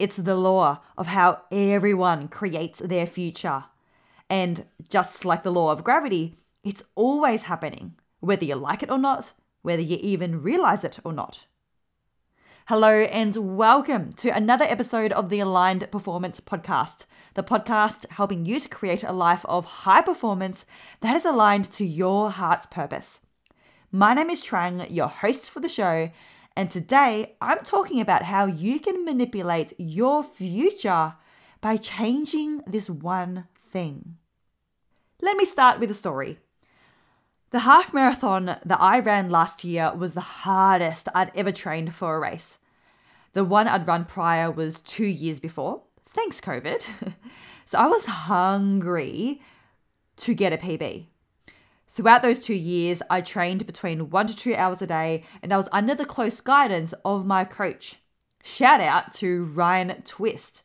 it's the law of how everyone creates their future. And just like the law of gravity, it's always happening, whether you like it or not, whether you even realize it or not. Hello, and welcome to another episode of the Aligned Performance Podcast, the podcast helping you to create a life of high performance that is aligned to your heart's purpose. My name is Trang, your host for the show, and today I'm talking about how you can manipulate your future by changing this one thing. Let me start with a story. The half marathon that I ran last year was the hardest I'd ever trained for a race. The one I'd run prior was two years before. Thanks, COVID. so I was hungry to get a PB. Throughout those two years, I trained between one to two hours a day, and I was under the close guidance of my coach. Shout out to Ryan Twist,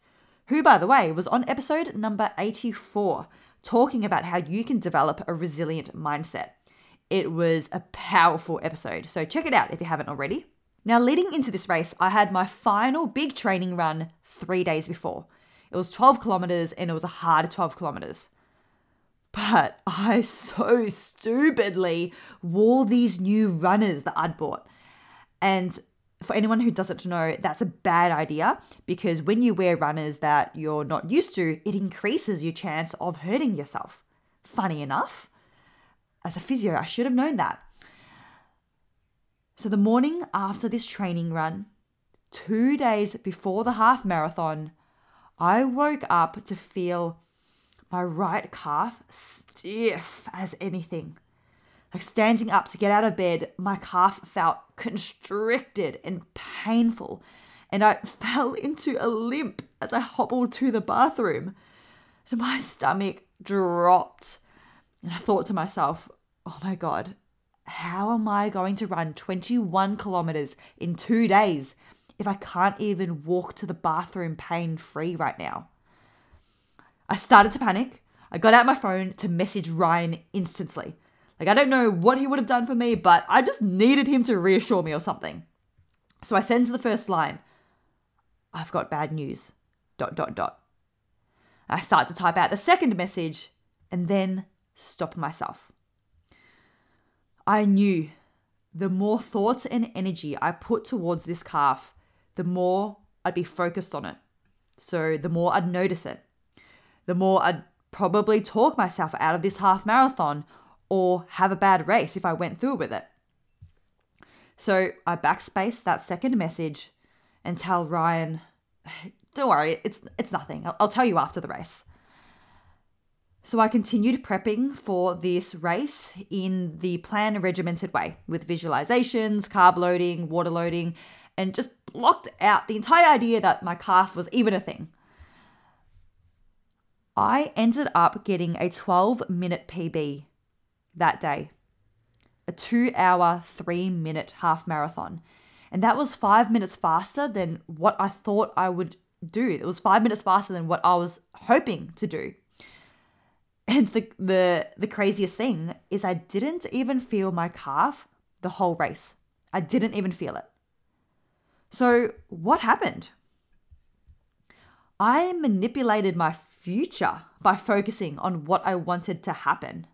who, by the way, was on episode number 84, talking about how you can develop a resilient mindset. It was a powerful episode, so check it out if you haven't already. Now, leading into this race, I had my final big training run three days before. It was 12 kilometers and it was a hard 12 kilometers. But I so stupidly wore these new runners that I'd bought. And for anyone who doesn't know, that's a bad idea because when you wear runners that you're not used to, it increases your chance of hurting yourself. Funny enough, as a physio, I should have known that. So, the morning after this training run, two days before the half marathon, I woke up to feel my right calf stiff as anything. Like standing up to get out of bed, my calf felt constricted and painful, and I fell into a limp as I hobbled to the bathroom. And my stomach dropped. And I thought to myself, oh my God, how am I going to run 21 kilometers in two days if I can't even walk to the bathroom pain free right now? I started to panic. I got out my phone to message Ryan instantly. Like, I don't know what he would have done for me, but I just needed him to reassure me or something. So I send to the first line I've got bad news. Dot, dot, dot. I start to type out the second message and then stop myself. I knew the more thoughts and energy I put towards this calf, the more I'd be focused on it. So the more I'd notice it the more I'd probably talk myself out of this half marathon or have a bad race if I went through with it. So I backspace that second message and tell Ryan, don't worry, it's, it's nothing. I'll, I'll tell you after the race. So I continued prepping for this race in the plan regimented way with visualizations, carb loading, water loading, and just blocked out the entire idea that my calf was even a thing. I ended up getting a 12 minute PB that day, a two hour, three minute half marathon. And that was five minutes faster than what I thought I would do. It was five minutes faster than what I was hoping to do. And the, the, the craziest thing is, I didn't even feel my calf the whole race. I didn't even feel it. So, what happened? I manipulated my future by focusing on what I wanted to happen.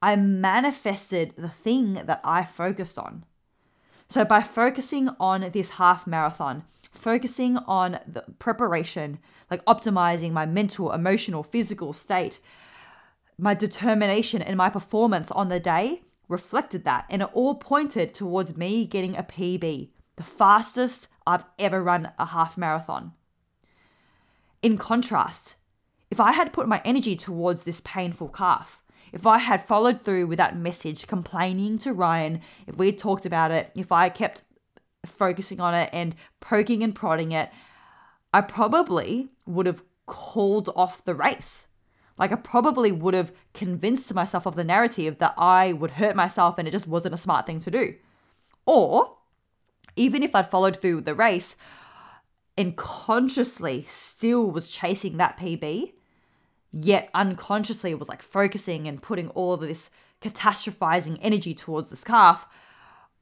I manifested the thing that I focused on. So, by focusing on this half marathon, focusing on the preparation, like optimizing my mental, emotional, physical state, my determination and my performance on the day reflected that. And it all pointed towards me getting a PB, the fastest I've ever run a half marathon. In contrast, if I had put my energy towards this painful calf, if I had followed through with that message, complaining to Ryan, if we had talked about it, if I kept focusing on it and poking and prodding it, I probably would have called off the race. Like, I probably would have convinced myself of the narrative that I would hurt myself and it just wasn't a smart thing to do. Or, even if I'd followed through with the race and consciously still was chasing that PB, yet unconsciously was like focusing and putting all of this catastrophizing energy towards this calf,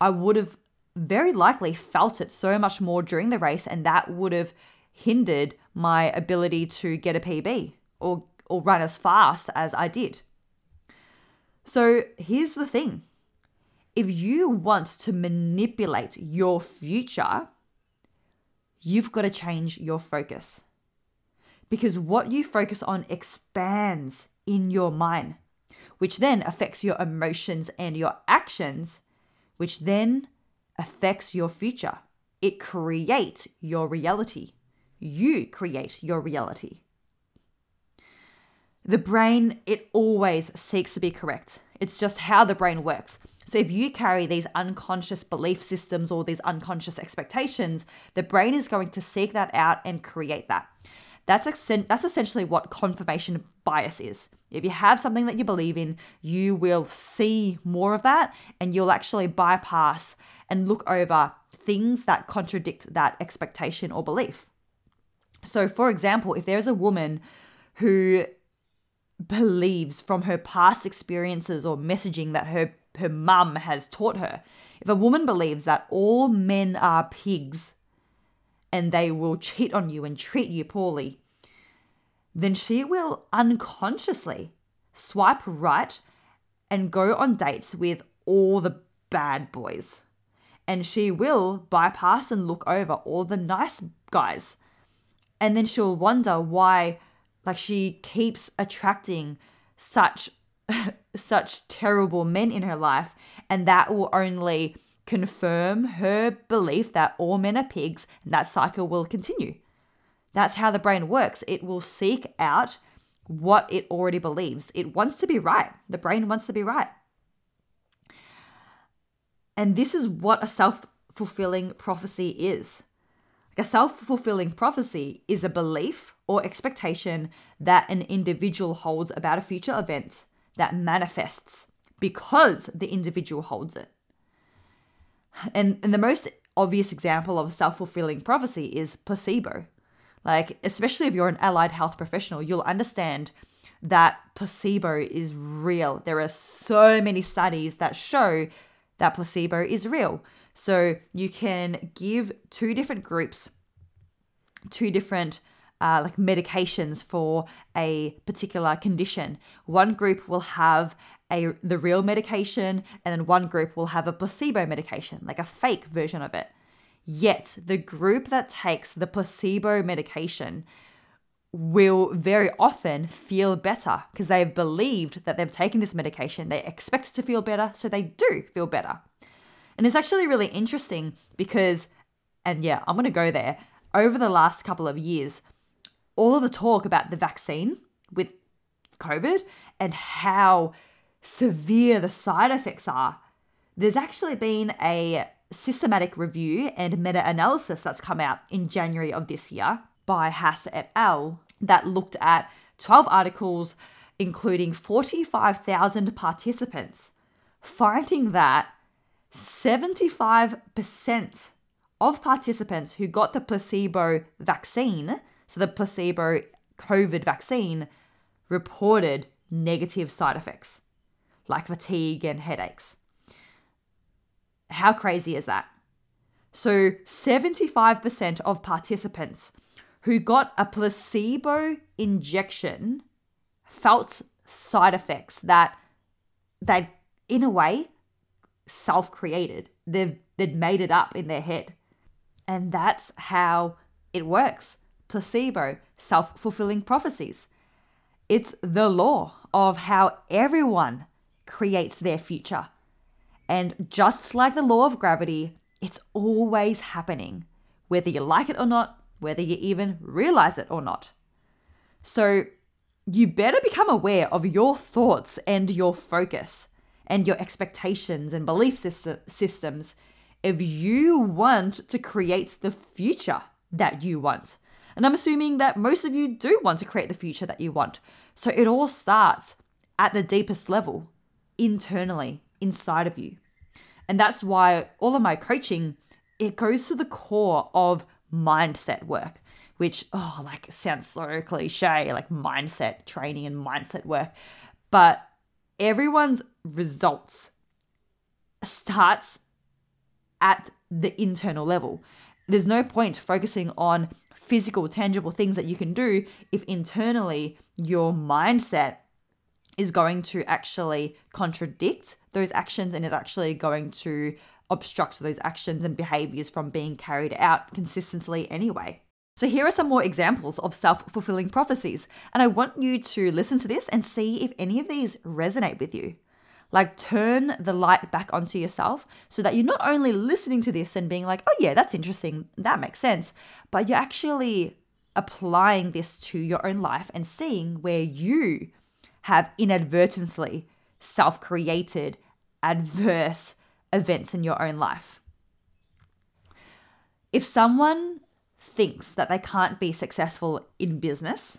I would have very likely felt it so much more during the race, and that would have hindered my ability to get a PB or, or run as fast as I did. So here's the thing if you want to manipulate your future, you've got to change your focus. Because what you focus on expands in your mind, which then affects your emotions and your actions, which then affects your future. It creates your reality. You create your reality. The brain, it always seeks to be correct. It's just how the brain works. So if you carry these unconscious belief systems or these unconscious expectations, the brain is going to seek that out and create that. That's that's essentially what confirmation bias is. If you have something that you believe in, you will see more of that and you'll actually bypass and look over things that contradict that expectation or belief. So, for example, if there's a woman who believes from her past experiences or messaging that her, her mum has taught her, if a woman believes that all men are pigs and they will cheat on you and treat you poorly, then she will unconsciously swipe right and go on dates with all the bad boys. And she will bypass and look over all the nice guys. And then she'll wonder why like she keeps attracting such such terrible men in her life and that will only confirm her belief that all men are pigs and that cycle will continue. That's how the brain works. It will seek out what it already believes. It wants to be right. The brain wants to be right. And this is what a self fulfilling prophecy is. Like a self fulfilling prophecy is a belief or expectation that an individual holds about a future event that manifests because the individual holds it. And, and the most obvious example of self fulfilling prophecy is placebo. Like, especially if you're an allied health professional, you'll understand that placebo is real. There are so many studies that show that placebo is real. So you can give two different groups, two different uh, like medications for a particular condition. One group will have a the real medication, and then one group will have a placebo medication, like a fake version of it. Yet, the group that takes the placebo medication will very often feel better because they've believed that they've taken this medication. They expect to feel better, so they do feel better. And it's actually really interesting because, and yeah, I'm going to go there. Over the last couple of years, all of the talk about the vaccine with COVID and how severe the side effects are, there's actually been a systematic review and meta analysis that's come out in January of this year by Haas et al. that looked at 12 articles, including 45,000 participants, finding that 75% of participants who got the placebo vaccine, so the placebo COVID vaccine, reported negative side effects like fatigue and headaches. How crazy is that? So, 75% of participants who got a placebo injection felt side effects that they, in a way, self created. They've, they'd made it up in their head. And that's how it works placebo, self fulfilling prophecies. It's the law of how everyone creates their future. And just like the law of gravity, it's always happening, whether you like it or not, whether you even realize it or not. So you better become aware of your thoughts and your focus and your expectations and belief systems if you want to create the future that you want. And I'm assuming that most of you do want to create the future that you want. So it all starts at the deepest level, internally, inside of you. And that's why all of my coaching it goes to the core of mindset work, which oh like sounds so cliche, like mindset training and mindset work. But everyone's results starts at the internal level. There's no point focusing on physical, tangible things that you can do if internally your mindset is going to actually contradict those actions and is actually going to obstruct those actions and behaviors from being carried out consistently anyway. So, here are some more examples of self fulfilling prophecies, and I want you to listen to this and see if any of these resonate with you. Like, turn the light back onto yourself so that you're not only listening to this and being like, oh, yeah, that's interesting, that makes sense, but you're actually applying this to your own life and seeing where you have inadvertently self created adverse events in your own life. If someone thinks that they can't be successful in business,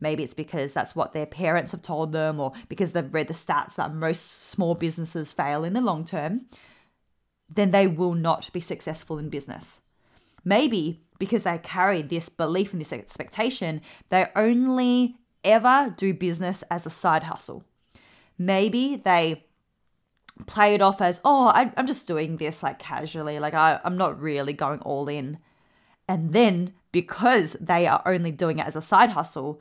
maybe it's because that's what their parents have told them or because they've read the stats that most small businesses fail in the long term, then they will not be successful in business. Maybe because they carry this belief and this expectation, they only ever do business as a side hustle. Maybe they play it off as, oh, I, am just doing this like casually, like I, I'm not really going all in. And then because they are only doing it as a side hustle,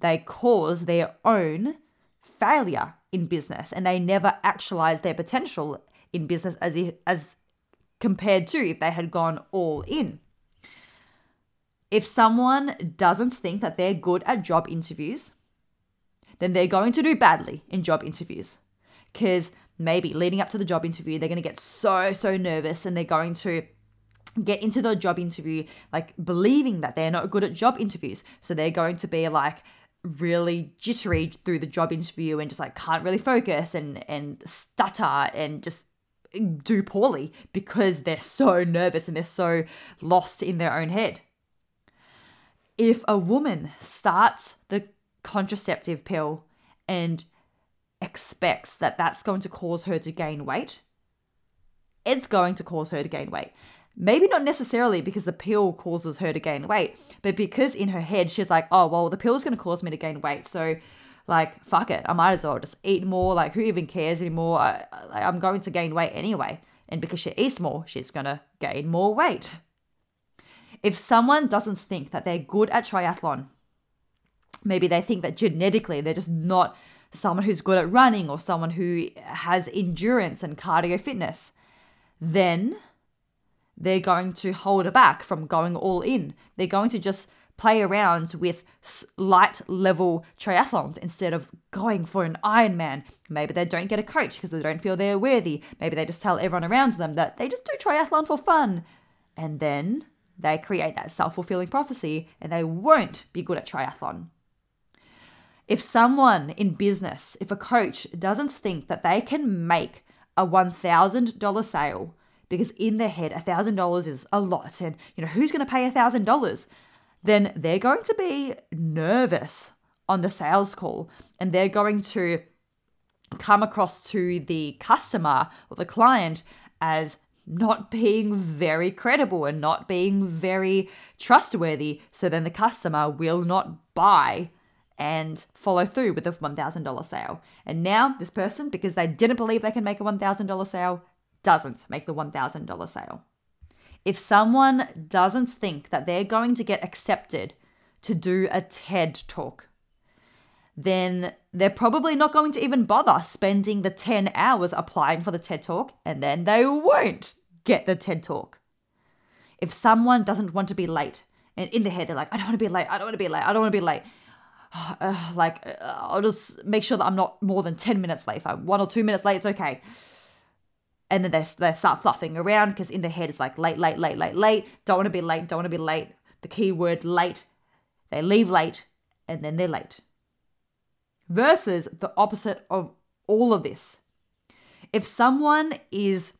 they cause their own failure in business and they never actualize their potential in business as, as compared to if they had gone all in. If someone doesn't think that they're good at job interviews, then they're going to do badly in job interviews. Because maybe leading up to the job interview, they're going to get so, so nervous and they're going to get into the job interview like believing that they're not good at job interviews. So they're going to be like really jittery through the job interview and just like can't really focus and and stutter and just do poorly because they're so nervous and they're so lost in their own head if a woman starts the contraceptive pill and expects that that's going to cause her to gain weight, it's going to cause her to gain weight. Maybe not necessarily because the pill causes her to gain weight, but because in her head she's like, oh, well, the pill's going to cause me to gain weight. So, like, fuck it. I might as well just eat more. Like, who even cares anymore? I, I'm going to gain weight anyway. And because she eats more, she's going to gain more weight. If someone doesn't think that they're good at triathlon, maybe they think that genetically they're just not someone who's good at running or someone who has endurance and cardio fitness, then they're going to hold back from going all in. They're going to just play around with light level triathlons instead of going for an Ironman. Maybe they don't get a coach because they don't feel they're worthy. Maybe they just tell everyone around them that they just do triathlon for fun. And then they create that self fulfilling prophecy and they won't be good at triathlon. If someone in business, if a coach doesn't think that they can make a $1,000 sale because in their head $1,000 is a lot and you know who's going to pay $1,000 then they're going to be nervous on the sales call and they're going to come across to the customer or the client as not being very credible and not being very trustworthy. So then the customer will not buy and follow through with the $1,000 sale. And now this person, because they didn't believe they can make a $1,000 sale, doesn't make the $1,000 sale. If someone doesn't think that they're going to get accepted to do a TED talk, then they're probably not going to even bother spending the 10 hours applying for the TED Talk, and then they won't get the TED Talk. If someone doesn't want to be late, and in their head they're like, I don't want to be late, I don't want to be late, I don't want to be late. Uh, like, uh, I'll just make sure that I'm not more than 10 minutes late. If I'm one or two minutes late, it's okay. And then they, they start fluffing around because in their head it's like late, late, late, late, late. Don't want to be late, don't want to be late. The key word late. They leave late and then they're late versus the opposite of all of this. If someone is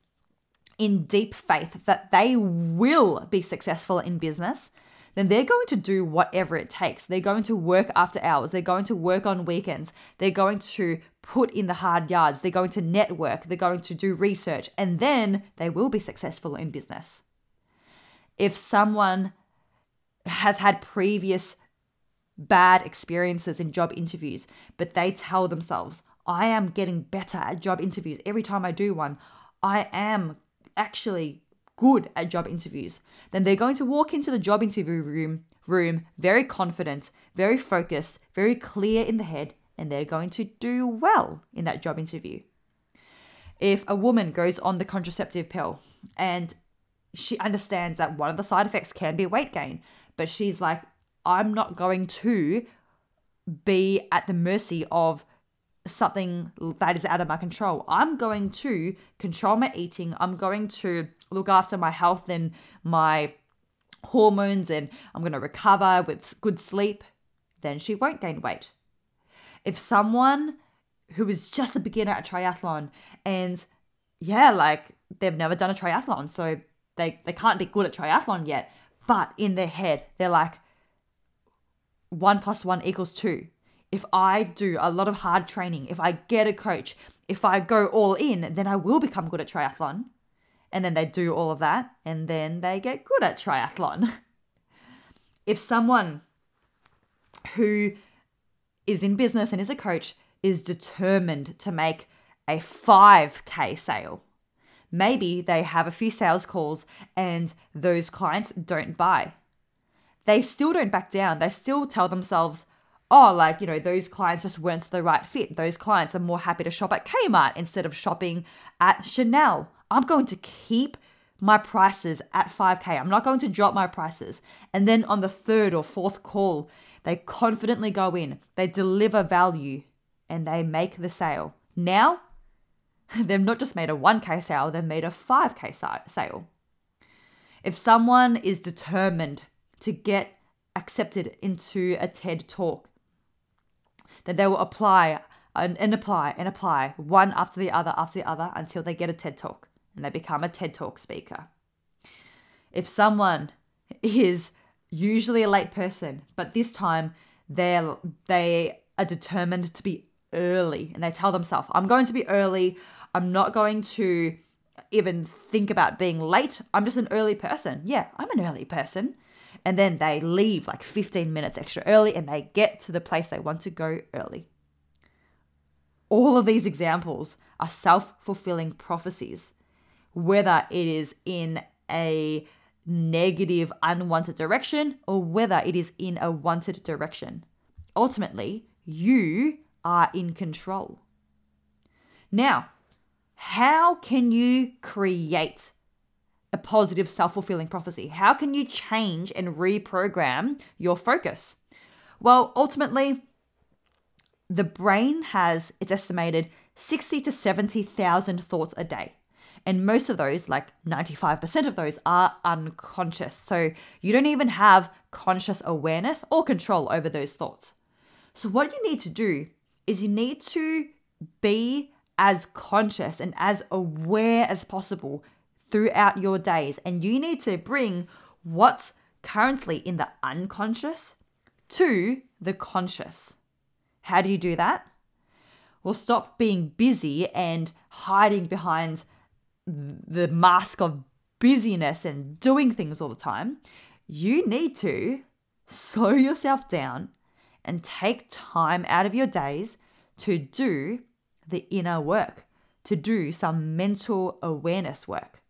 in deep faith that they will be successful in business, then they're going to do whatever it takes. They're going to work after hours. They're going to work on weekends. They're going to put in the hard yards. They're going to network. They're going to do research. And then they will be successful in business. If someone has had previous bad experiences in job interviews, but they tell themselves, I am getting better at job interviews every time I do one. I am actually good at job interviews, then they're going to walk into the job interview room room very confident, very focused, very clear in the head, and they're going to do well in that job interview. If a woman goes on the contraceptive pill and she understands that one of the side effects can be weight gain, but she's like, I'm not going to be at the mercy of something that is out of my control. I'm going to control my eating. I'm going to look after my health and my hormones and I'm going to recover with good sleep. Then she won't gain weight. If someone who is just a beginner at triathlon and yeah, like they've never done a triathlon, so they, they can't be good at triathlon yet, but in their head, they're like, one plus one equals two. If I do a lot of hard training, if I get a coach, if I go all in, then I will become good at triathlon. And then they do all of that, and then they get good at triathlon. if someone who is in business and is a coach is determined to make a 5K sale, maybe they have a few sales calls and those clients don't buy they still don't back down. They still tell themselves, oh, like, you know, those clients just weren't the right fit. Those clients are more happy to shop at Kmart instead of shopping at Chanel. I'm going to keep my prices at 5K. I'm not going to drop my prices. And then on the third or fourth call, they confidently go in, they deliver value, and they make the sale. Now, they've not just made a 1K sale, they've made a 5K sale. If someone is determined to get accepted into a TED talk. Then they will apply and, and apply and apply one after the other after the other until they get a TED talk and they become a TED talk speaker. If someone is usually a late person, but this time they're they are determined to be early and they tell themselves, I'm going to be early. I'm not going to even think about being late. I'm just an early person. Yeah, I'm an early person and then they leave like 15 minutes extra early and they get to the place they want to go early. All of these examples are self fulfilling prophecies, whether it is in a negative, unwanted direction or whether it is in a wanted direction. Ultimately, you are in control. Now, how can you create a positive self fulfilling prophecy? How can you change and reprogram your focus? Well, ultimately, the brain has, it's estimated, 60 to 70,000 thoughts a day. And most of those, like 95% of those, are unconscious. So you don't even have conscious awareness or control over those thoughts. So, what you need to do is you need to be as conscious and as aware as possible throughout your days. And you need to bring what's currently in the unconscious to the conscious. How do you do that? Well, stop being busy and hiding behind the mask of busyness and doing things all the time. You need to slow yourself down and take time out of your days to do the inner work, to do some mental awareness work.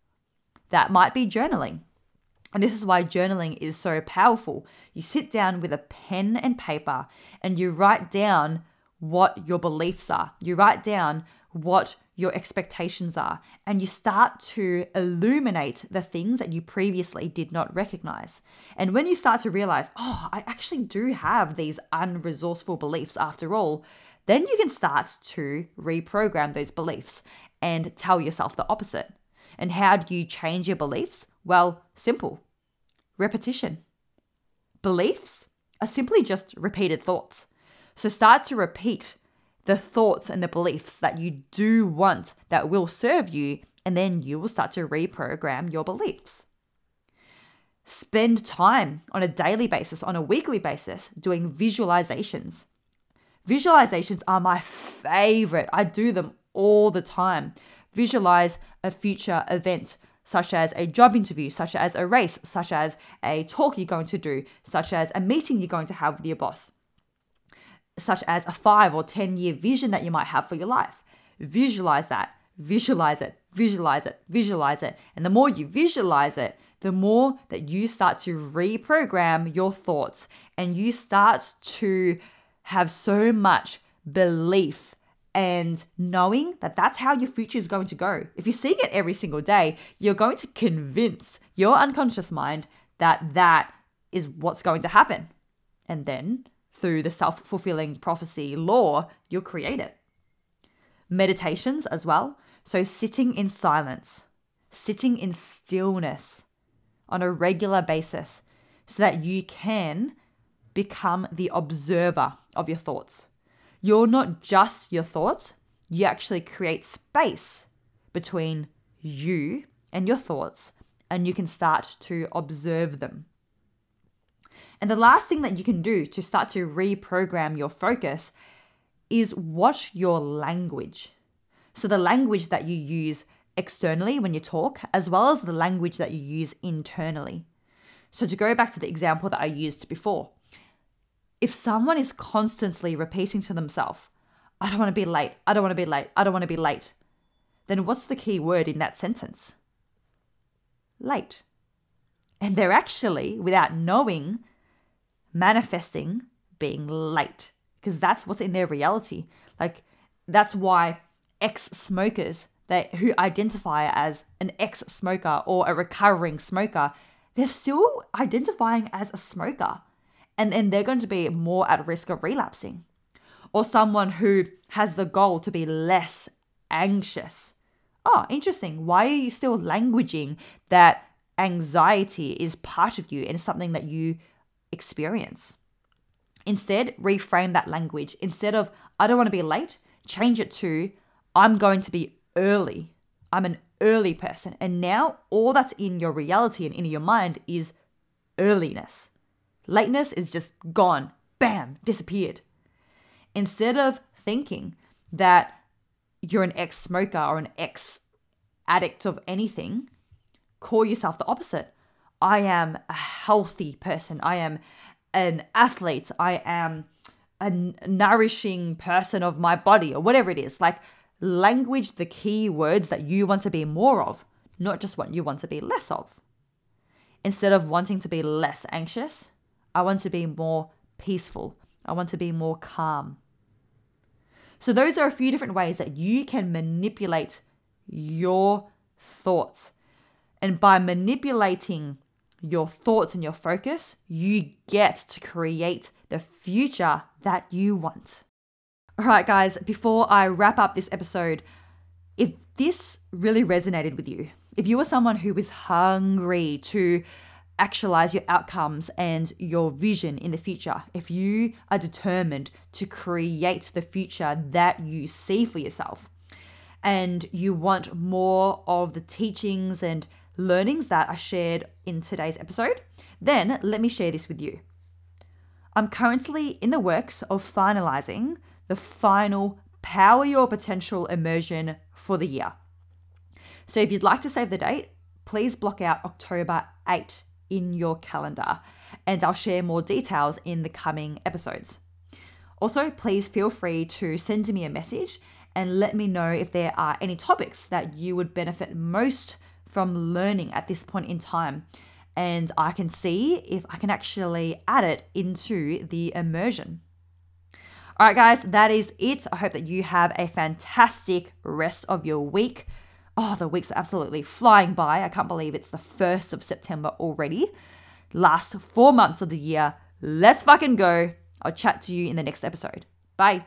That might be journaling. And this is why journaling is so powerful. You sit down with a pen and paper and you write down what your beliefs are. You write down what your expectations are, and you start to illuminate the things that you previously did not recognize. And when you start to realize, oh, I actually do have these unresourceful beliefs after all, then you can start to reprogram those beliefs and tell yourself the opposite. And how do you change your beliefs? Well, simple repetition. Beliefs are simply just repeated thoughts. So start to repeat the thoughts and the beliefs that you do want that will serve you, and then you will start to reprogram your beliefs. Spend time on a daily basis, on a weekly basis, doing visualizations. Visualizations are my favorite. I do them all the time. Visualize a future event, such as a job interview, such as a race, such as a talk you're going to do, such as a meeting you're going to have with your boss, such as a five or 10 year vision that you might have for your life. Visualize that, visualize it, Visualize it, visualize it. And the more you visualize it, the more that you start to reprogram your thoughts and you start to have so much belief and knowing that that's how your future is going to go. If you're seeing it every single day, you're going to convince your unconscious mind that that is what's going to happen. And then through the self fulfilling prophecy law, you'll create it. Meditations as well. So, sitting in silence, sitting in stillness on a regular basis so that you can become the observer of your thoughts. You're not just your thoughts, you actually create space between you and your thoughts, and you can start to observe them. And the last thing that you can do to start to reprogram your focus is watch your language. So, the language that you use externally when you talk, as well as the language that you use internally. So, to go back to the example that I used before, if someone is constantly repeating to themselves, I don't want to be late, I don't want to be late, I don't want to be late, then what's the key word in that sentence? Late. And they're actually, without knowing, manifesting being late because that's what's in their reality. Like, that's why ex smokers who identify as an ex smoker or a recovering smoker, they're still identifying as a smoker. And then they're going to be more at risk of relapsing. Or someone who has the goal to be less anxious. Oh, interesting. Why are you still languaging that anxiety is part of you and something that you experience? Instead, reframe that language. Instead of, I don't want to be late, change it to, I'm going to be early. I'm an early person. And now all that's in your reality and in your mind is earliness. Lateness is just gone, bam, disappeared. Instead of thinking that you're an ex smoker or an ex addict of anything, call yourself the opposite. I am a healthy person. I am an athlete. I am a nourishing person of my body or whatever it is. Like, language the key words that you want to be more of, not just what you want to be less of. Instead of wanting to be less anxious, I want to be more peaceful. I want to be more calm. So, those are a few different ways that you can manipulate your thoughts. And by manipulating your thoughts and your focus, you get to create the future that you want. All right, guys, before I wrap up this episode, if this really resonated with you, if you are someone who is hungry to actualize your outcomes and your vision in the future, if you are determined to create the future that you see for yourself, and you want more of the teachings and learnings that I shared in today's episode, then let me share this with you. I'm currently in the works of finalizing the final Power Your Potential immersion for the year. So if you'd like to save the date, please block out October 8 in your calendar, and I'll share more details in the coming episodes. Also, please feel free to send me a message and let me know if there are any topics that you would benefit most from learning at this point in time. And I can see if I can actually add it into the immersion. All right, guys, that is it. I hope that you have a fantastic rest of your week. Oh, the weeks are absolutely flying by. I can't believe it's the 1st of September already. Last four months of the year. Let's fucking go. I'll chat to you in the next episode. Bye.